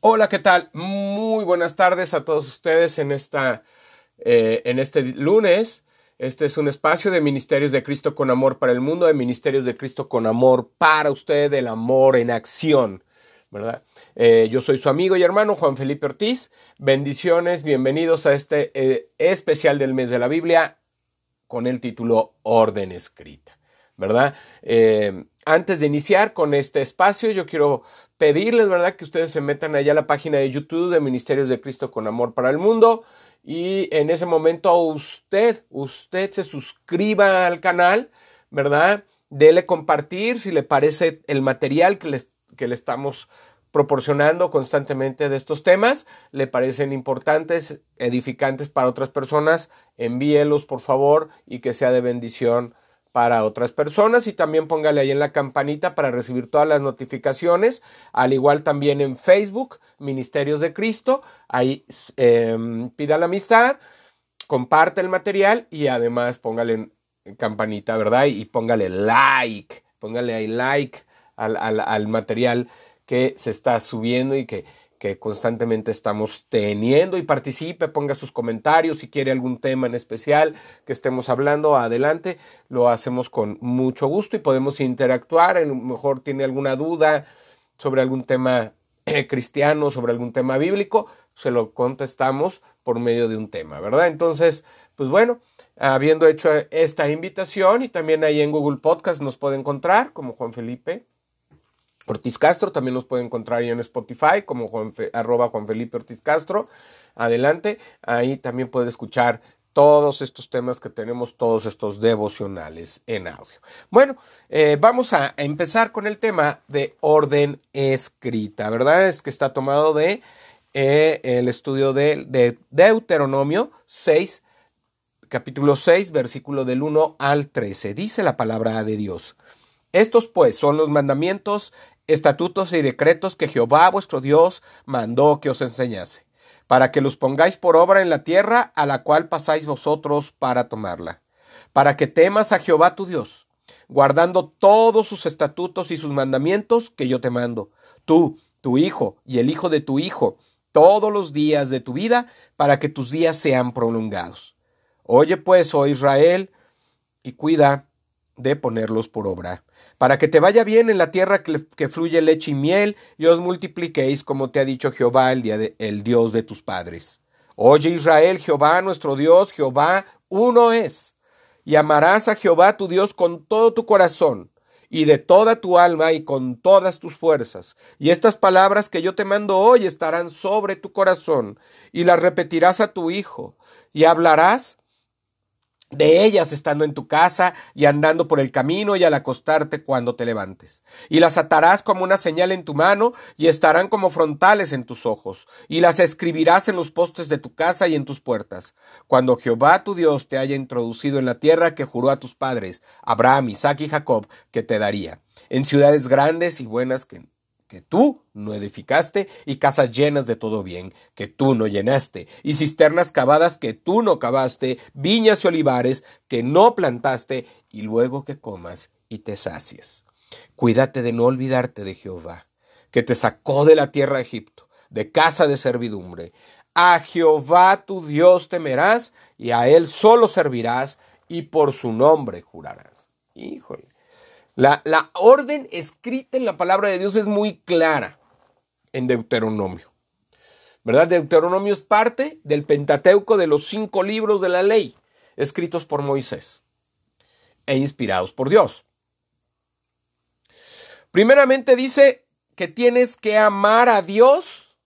Hola, ¿qué tal? Muy buenas tardes a todos ustedes en, esta, eh, en este lunes. Este es un espacio de Ministerios de Cristo con Amor para el mundo, de Ministerios de Cristo con Amor para usted, el amor en acción, ¿verdad? Eh, yo soy su amigo y hermano Juan Felipe Ortiz. Bendiciones, bienvenidos a este eh, especial del mes de la Biblia con el título Orden Escrita, ¿verdad? Antes de iniciar con este espacio, yo quiero pedirles, ¿verdad?, que ustedes se metan allá a la página de YouTube de Ministerios de Cristo con Amor para el Mundo. Y en ese momento usted, usted se suscriba al canal, ¿verdad? Dele compartir si le parece el material que le, que le estamos proporcionando constantemente de estos temas, le parecen importantes, edificantes para otras personas, envíelos por favor y que sea de bendición para otras personas y también póngale ahí en la campanita para recibir todas las notificaciones, al igual también en Facebook, Ministerios de Cristo, ahí em, pida la amistad, comparte el material y además póngale en campanita, ¿verdad? Y, póngale like, póngale ahí like al, al material que se está subiendo y que que constantemente estamos teniendo y participe, ponga sus comentarios si quiere algún tema en especial que estemos hablando, adelante, lo hacemos con mucho gusto y podemos interactuar, a lo mejor tiene alguna duda sobre algún tema eh, cristiano, sobre algún tema bíblico, se lo contestamos por medio de un tema, ¿verdad? Entonces, pues bueno, habiendo hecho esta invitación y también ahí en Google Podcast nos puede encontrar como Juan Felipe Ortiz Castro, también nos puede encontrar ahí en Spotify como Juan arroba Juan Felipe Ortiz Castro. Adelante, ahí también puede escuchar todos estos temas que tenemos, todos estos devocionales en audio. Bueno, eh, vamos a empezar con el tema de orden escrita, ¿verdad? Es que está tomado de eh, el estudio de, de Deuteronomio 6, capítulo 6, versículo del 1 al 13. Dice la palabra de Dios. Estos pues son los mandamientos estatutos y decretos que Jehová vuestro Dios mandó que os enseñase, para que los pongáis por obra en la tierra a la cual pasáis vosotros para tomarla, para que temas a Jehová tu Dios, guardando todos sus estatutos y sus mandamientos que yo te mando, tú, tu hijo y el hijo de tu hijo, todos los días de tu vida, para que tus días sean prolongados. Oye pues, oh Israel, y cuida de ponerlos por obra para que te vaya bien en la tierra que, fluye leche y miel, y os multipliquéis, como te ha dicho Jehová, el, el Dios de tus padres. Oye Israel, Jehová nuestro Dios, Jehová uno es. Y amarás a Jehová tu Dios con todo tu corazón, y de toda tu alma y con todas tus fuerzas. Y estas palabras que yo te mando hoy estarán sobre tu corazón, y las repetirás a tu hijo, y hablarás de ellas estando en tu casa y andando por el camino y al acostarte cuando te levantes. Y las atarás como una señal en tu mano y estarán como frontales en tus ojos, y las escribirás en los postes de tu casa y en tus puertas. Cuando Jehová tu Dios te haya introducido en la tierra que juró a tus padres, Abraham, Isaac y Jacob, que te daría, en ciudades grandes y buenas que que tú no edificaste, y casas llenas de todo bien, que tú no llenaste, y cisternas cavadas que tú no cavaste, viñas y olivares que no plantaste, y luego que comas y te sacies. Cuídate de no olvidarte de Jehová, que te sacó de la tierra de Egipto, de casa de servidumbre. A Jehová tu Dios temerás, y a él solo servirás, y por su nombre jurarás. Híjole. La, orden escrita en la palabra de Dios es muy clara en Deuteronomio. ¿Verdad? Deuteronomio es parte del Pentateuco de los cinco libros de la ley, escritos por Moisés e inspirados por Dios. Primeramente dice que tienes que amar a Dios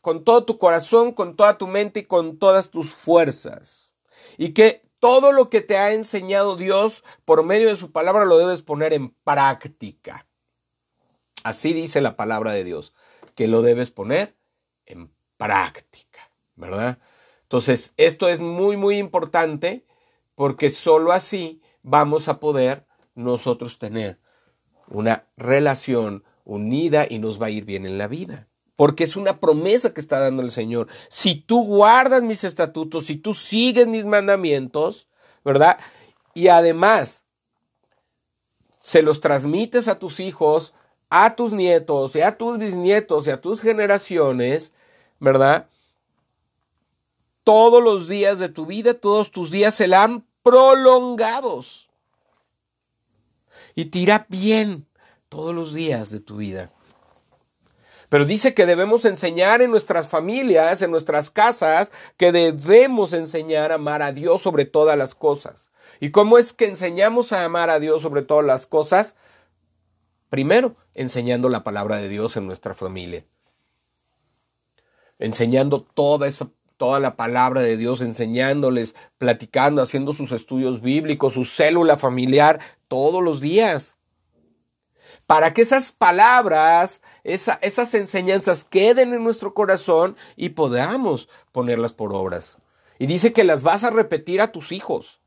con todo tu corazón, con toda tu mente y con todas tus fuerzas. Y que todo lo que te ha enseñado Dios por medio de su palabra lo debes poner en práctica. Así dice la palabra de Dios, que lo debes poner en práctica, ¿verdad? Entonces, esto es muy, muy importante porque sólo así vamos a poder nosotros tener una relación unida y nos va a ir bien en la vida porque es una promesa que está dando el Señor. Si tú guardas mis estatutos, si tú sigues mis mandamientos, ¿verdad? Y además se los transmites a tus hijos, a tus nietos y a tus bisnietos y a tus generaciones, ¿verdad? Todos los días de tu vida, todos tus días serán prolongados. Y te irá bien todos los días de tu vida. Pero dice que debemos enseñar en nuestras familias, en nuestras casas, que debemos enseñar a amar a Dios sobre todas las cosas. ¿Y cómo es que enseñamos a amar a Dios sobre todas las cosas? Primero, enseñando la palabra de Dios en nuestra familia. Enseñando toda esa toda la palabra de Dios, enseñándoles, platicando, haciendo sus estudios bíblicos, su célula familiar todos los días para que esas palabras, esas enseñanzas queden en nuestro corazón y podamos ponerlas por obras. Y dice que las vas a repetir a tus hijos.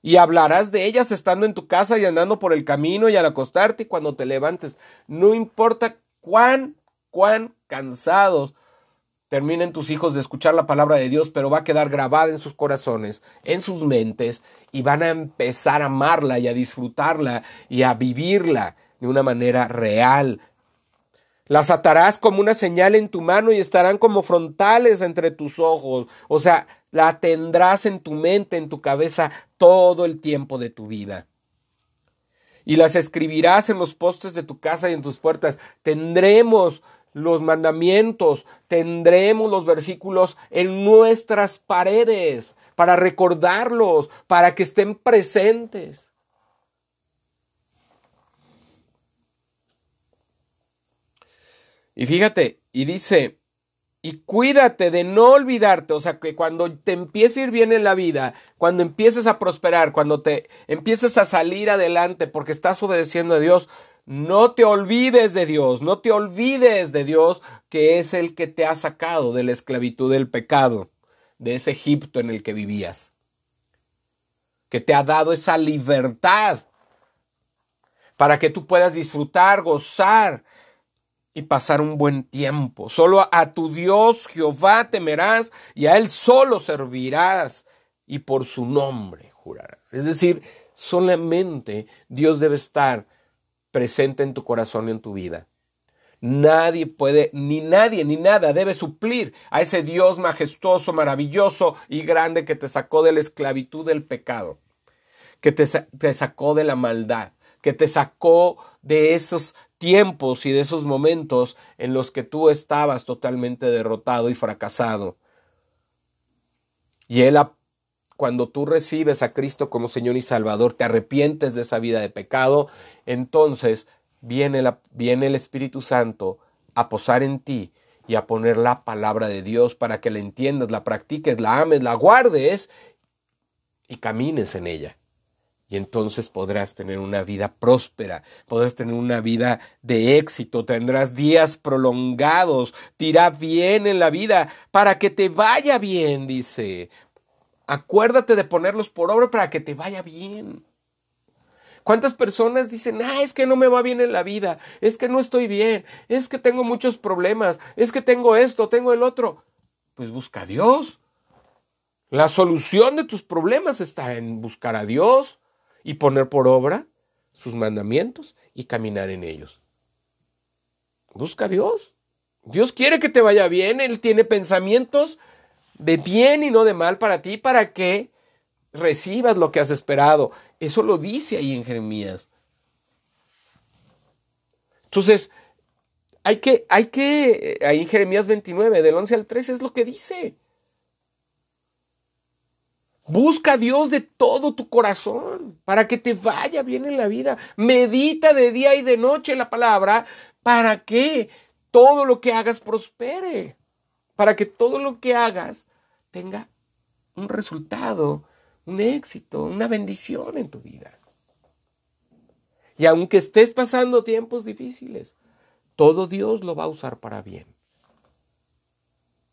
Y hablarás de ellas estando en tu casa y andando por el camino y al acostarte y cuando te levantes. No importa cuán, cuán cansados terminen tus hijos de escuchar la palabra de Dios, pero va a quedar grabada en sus corazones, en sus mentes, y van a empezar a amarla y a disfrutarla y a vivirla de una manera real. Las atarás como una señal en tu mano y estarán como frontales entre tus ojos. O sea, la tendrás en tu mente, en tu cabeza, todo el tiempo de tu vida. Y las escribirás en los postes de tu casa y en tus puertas. Tendremos los mandamientos, tendremos los versículos en nuestras paredes para recordarlos, para que estén presentes. Y fíjate, y dice, y cuídate de no olvidarte, o sea, que cuando te empiece a ir bien en la vida, cuando empieces a prosperar, cuando te empieces a salir adelante porque estás obedeciendo a Dios, no te olvides de Dios, no te olvides de Dios que es el que te ha sacado de la esclavitud del pecado, de ese Egipto en el que vivías, que te ha dado esa libertad para que tú puedas disfrutar, gozar y pasar un buen tiempo. Solo a tu Dios Jehová temerás y a Él solo servirás y por su nombre jurarás. Es decir, solamente Dios debe estar presente en tu corazón y en tu vida. Nadie puede, ni nadie, ni nada debe suplir a ese Dios majestuoso, maravilloso y grande que te sacó de la esclavitud del pecado, que te, te sacó de la maldad, que te sacó de esos tiempos y de esos momentos en los que tú estabas totalmente derrotado y fracasado. Y Él, cuando tú recibes a Cristo como Señor y Salvador, te arrepientes de esa vida de pecado, entonces viene, viene el Espíritu Santo a posar en ti y a poner la palabra de Dios para que la entiendas, la practiques, la ames, la guardes y camines en ella. Y entonces podrás tener una vida próspera, podrás tener una vida de éxito, tendrás días prolongados, te bien en la vida, para que te vaya bien, dice. Acuérdate de ponerlos por obra para que te vaya bien. ¿Cuántas personas dicen, ah, es que no me va bien en la vida, es que no estoy bien, es que tengo muchos problemas, es que tengo esto, tengo el otro? Pues busca a Dios. La solución de tus problemas está en buscar a Dios y poner por obra sus mandamientos y caminar en ellos. Busca a Dios. Dios quiere que te vaya bien. Él tiene pensamientos de bien y no de mal para ti, para que recibas lo que has esperado. Eso lo dice ahí en Jeremías. Entonces, hay que, hay que, ahí en Jeremías 29, del 11 al 13 es lo que dice. Busca a Dios de todo tu corazón para que te vaya bien en la vida. Medita de día y de noche la palabra para que todo lo que hagas prospere. Para que todo lo que hagas tenga un resultado, un éxito, una bendición en tu vida. Y aunque estés pasando tiempos difíciles, todo Dios lo va a usar para bien.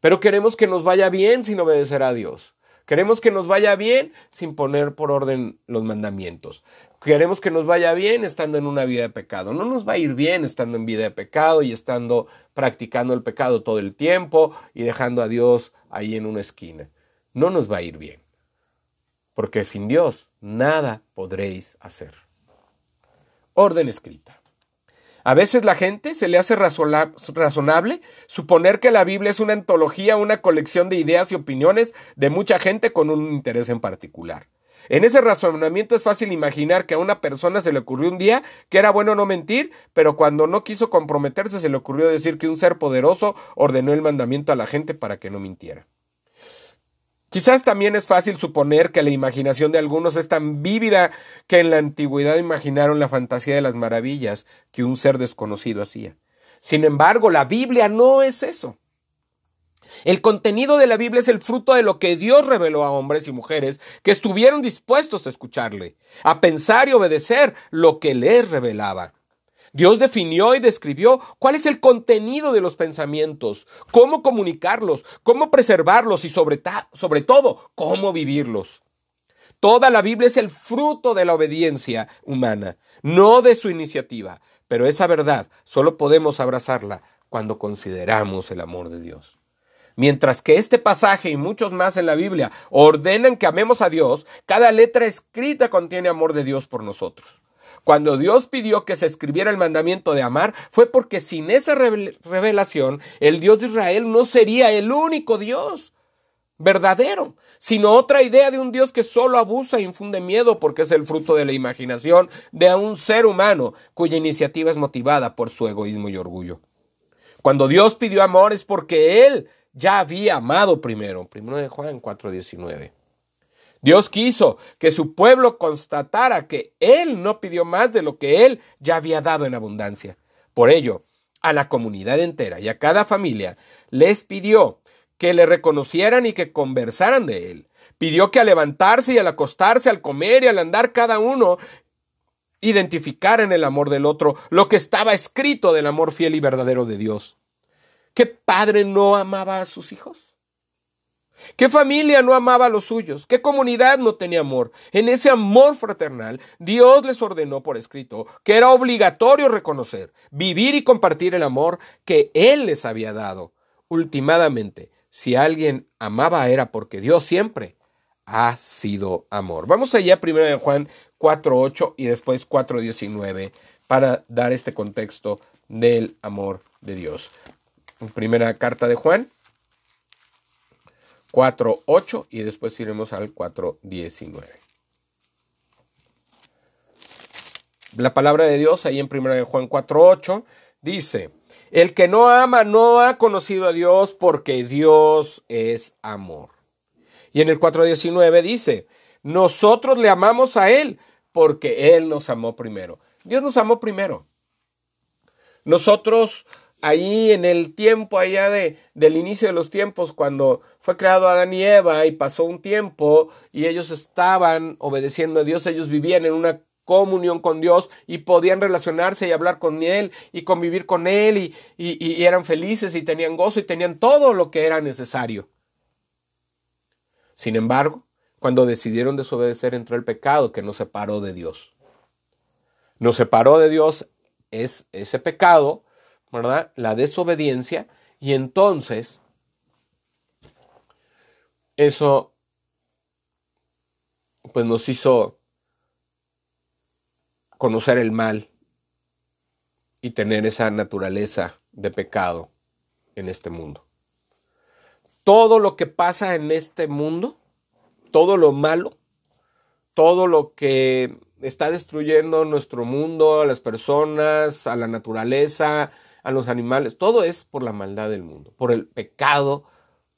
Pero queremos que nos vaya bien sin obedecer a Dios. Queremos que nos vaya bien sin poner por orden los mandamientos. Queremos que nos vaya bien estando en una vida de pecado. No nos va a ir bien estando en vida de pecado y estando practicando el pecado todo el tiempo y dejando a Dios ahí en una esquina. No nos va a ir bien. Porque sin Dios nada podréis hacer. Orden escrita. A veces la gente se le hace razonable suponer que la Biblia es una antología, una colección de ideas y opiniones de mucha gente con un interés en particular. En ese razonamiento es fácil imaginar que a una persona se le ocurrió un día que era bueno no mentir, pero cuando no quiso comprometerse se le ocurrió decir que un ser poderoso ordenó el mandamiento a la gente para que no mintiera. Quizás también es fácil suponer que la imaginación de algunos es tan vívida que en la antigüedad imaginaron la fantasía de las maravillas que un ser desconocido hacía. Sin embargo, la Biblia no es eso. El contenido de la Biblia es el fruto de lo que Dios reveló a hombres y mujeres que estuvieron dispuestos a escucharle, a pensar y obedecer lo que les revelaba. Dios definió y describió cuál es el contenido de los pensamientos, cómo comunicarlos, cómo preservarlos y sobre, todo cómo vivirlos. Toda la Biblia es el fruto de la obediencia humana, no de su iniciativa, pero esa verdad solo podemos abrazarla cuando consideramos el amor de Dios. Mientras que este pasaje y muchos más en la Biblia ordenan que amemos a Dios, cada letra escrita contiene amor de Dios por nosotros. Cuando Dios pidió que se escribiera el mandamiento de amar, fue porque sin esa revelación el Dios de Israel no sería el único Dios verdadero, sino otra idea de un Dios que solo abusa e infunde miedo porque es el fruto de la imaginación de un ser humano cuya iniciativa es motivada por su egoísmo y orgullo. Cuando Dios pidió amor es porque Él ya había amado primero. Primero de Juan 4:19. Dios quiso que su pueblo constatara que Él no pidió más de lo que Él ya había dado en abundancia. Por ello, a la comunidad entera y a cada familia les pidió que le reconocieran y que conversaran de Él. Pidió que al levantarse y al acostarse, al comer y al andar cada uno, identificaran el amor del otro, lo que estaba escrito del amor fiel y verdadero de Dios. ¿Qué padre no amaba a sus hijos? ¿Qué familia no amaba a los suyos? ¿Qué comunidad no tenía amor? En ese amor fraternal, Dios les ordenó por escrito que era obligatorio reconocer, vivir y compartir el amor que Él les había dado. Ultimadamente, si alguien amaba era porque Dios siempre ha sido amor. Vamos allá primero de Juan 4.8 y después 4.19 para dar este contexto del amor de Dios. Primera carta de Juan 4.8 y después iremos al 4.19. La palabra de Dios ahí en 1 Juan 4.8 dice, el que no ama no ha conocido a Dios porque Dios es amor. Y en el 4.19 dice, nosotros le amamos a Él porque Él nos amó primero. Dios nos amó primero. Nosotros ahí en el tiempo allá de, del inicio de los tiempos, cuando fue creado Adán y Eva y pasó un tiempo y ellos estaban obedeciendo a Dios, ellos vivían en una comunión con Dios y podían relacionarse y hablar con Él y convivir con Él y, y, eran felices y tenían gozo y tenían todo lo que era necesario. Sin embargo, cuando decidieron desobedecer entró el pecado que nos separó de Dios. Nos separó de Dios es ese pecado La desobediencia y entonces eso pues nos hizo conocer el mal y tener esa naturaleza de pecado en este mundo. Todo lo que pasa en este mundo, todo lo malo, todo lo que está destruyendo nuestro mundo, a las personas, a la naturaleza, a los animales, todo es por la maldad del mundo, por el pecado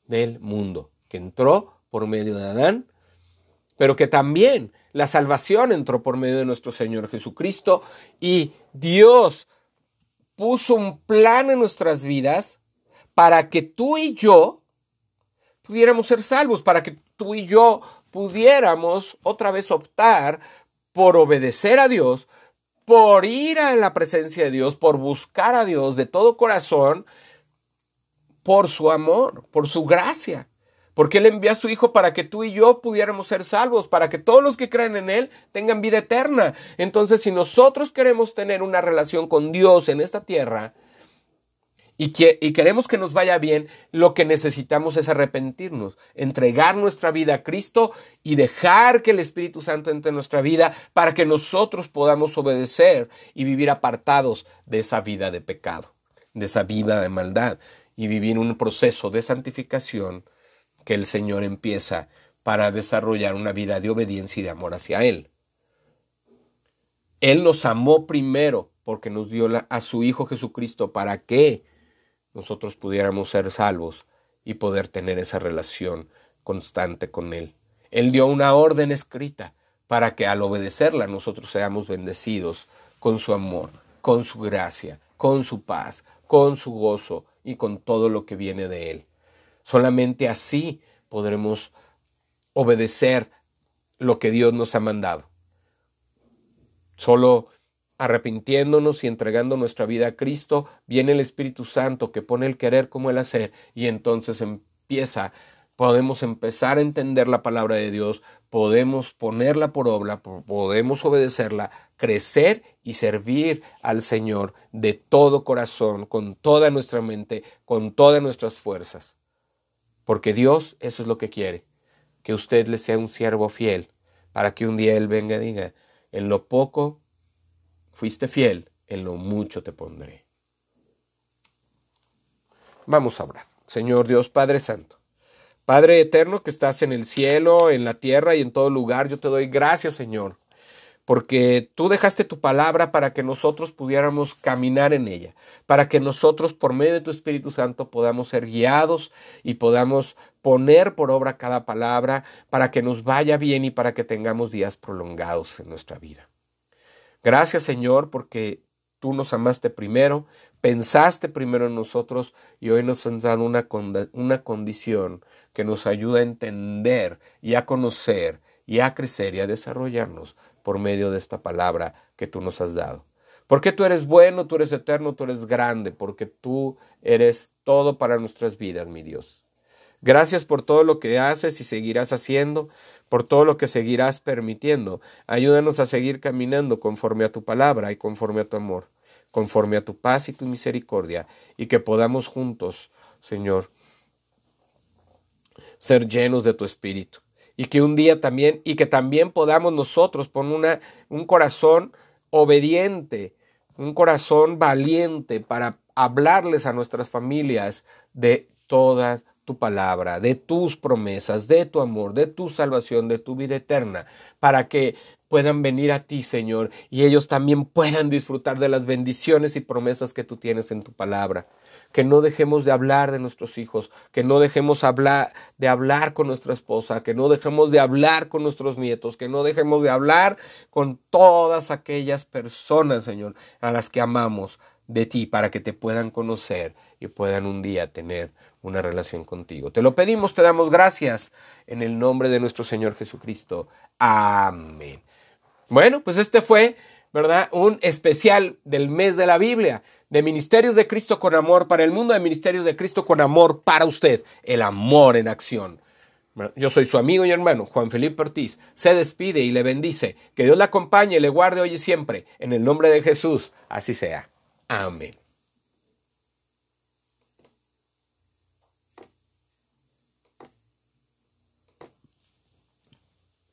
del mundo, que entró por medio de Adán, pero que también la salvación entró por medio de nuestro Señor Jesucristo y Dios puso un plan en nuestras vidas para que tú y yo pudiéramos ser salvos, para que tú y yo pudiéramos otra vez optar por obedecer a Dios, por ir a la presencia de Dios, por buscar a Dios de todo corazón, por su amor, por su gracia. Porque Él envía a su Hijo para que tú y yo pudiéramos ser salvos, para que todos los que creen en Él tengan vida eterna. Entonces, si nosotros queremos tener una relación con Dios en esta tierra, y, que, y queremos que nos vaya bien, lo que necesitamos es arrepentirnos, entregar nuestra vida a Cristo y dejar que el Espíritu Santo entre en nuestra vida para que nosotros podamos obedecer y vivir apartados de esa vida de pecado, de esa vida de maldad y vivir un proceso de santificación que el Señor empieza para desarrollar una vida de obediencia y de amor hacia Él. Él nos amó primero porque nos dio a su Hijo Jesucristo para que nosotros pudiéramos ser salvos y poder tener esa relación constante con Él. Él dio una orden escrita para que al obedecerla nosotros seamos bendecidos con su amor, con su gracia, con su paz, con su gozo y con todo lo que viene de Él. Solamente así podremos obedecer lo que Dios nos ha mandado. Solo arrepintiéndonos y entregando nuestra vida a Cristo, viene el Espíritu Santo que pone el querer como el hacer y entonces empieza, podemos empezar a entender la palabra de Dios, podemos ponerla por obra, podemos obedecerla, crecer y servir al Señor de todo corazón, con toda nuestra mente, con todas nuestras fuerzas. Porque Dios eso es lo que quiere, que usted le sea un siervo fiel, para que un día Él venga y diga, en lo poco fuiste fiel, en lo mucho te pondré. Vamos a hablar. Señor Dios Padre Santo, Padre eterno que estás en el cielo, en la tierra y en todo lugar, yo te doy gracias, Señor, porque tú dejaste tu palabra para que nosotros pudiéramos caminar en ella, para que nosotros por medio de tu Espíritu Santo podamos ser guiados y podamos poner por obra cada palabra para que nos vaya bien y para que tengamos días prolongados en nuestra vida. Gracias Señor porque tú nos amaste primero, pensaste primero en nosotros y hoy nos has dado una, una condición que nos ayuda a entender y a conocer y a crecer y a desarrollarnos por medio de esta palabra que tú nos has dado. Porque tú eres bueno, tú eres eterno, tú eres grande, porque tú eres todo para nuestras vidas, mi Dios. Gracias por todo lo que haces y seguirás haciendo, por todo lo que seguirás permitiendo. Ayúdanos a seguir caminando conforme a tu palabra y conforme a tu amor, conforme a tu paz y tu misericordia, y que podamos juntos, Señor, ser llenos de tu espíritu. Y que un día también, y que también podamos nosotros poner una, un corazón obediente, un corazón valiente para hablarles a nuestras familias de todas tu palabra, de tus promesas, de tu amor, de tu salvación, de tu vida eterna, para que puedan venir a ti, Señor, y ellos también puedan disfrutar de las bendiciones y promesas que tú tienes en tu palabra. Que no dejemos de hablar de nuestros hijos, que no dejemos hablar, de hablar con nuestra esposa, que no dejemos de hablar con nuestros nietos, que no dejemos de hablar con todas aquellas personas, Señor, a las que amamos de ti, para que te puedan conocer y puedan un día tener una relación contigo. Te lo pedimos, te damos gracias en el nombre de nuestro Señor Jesucristo. Amén. Bueno, pues este fue, ¿verdad? Un especial del mes de la Biblia, de Ministerios de Cristo con Amor para el mundo, de Ministerios de Cristo con Amor para usted, el amor en acción. Yo soy su amigo y hermano Juan Felipe Ortiz. Se despide y le bendice. Que Dios le acompañe, le guarde hoy y siempre. En el nombre de Jesús, así sea. Amén.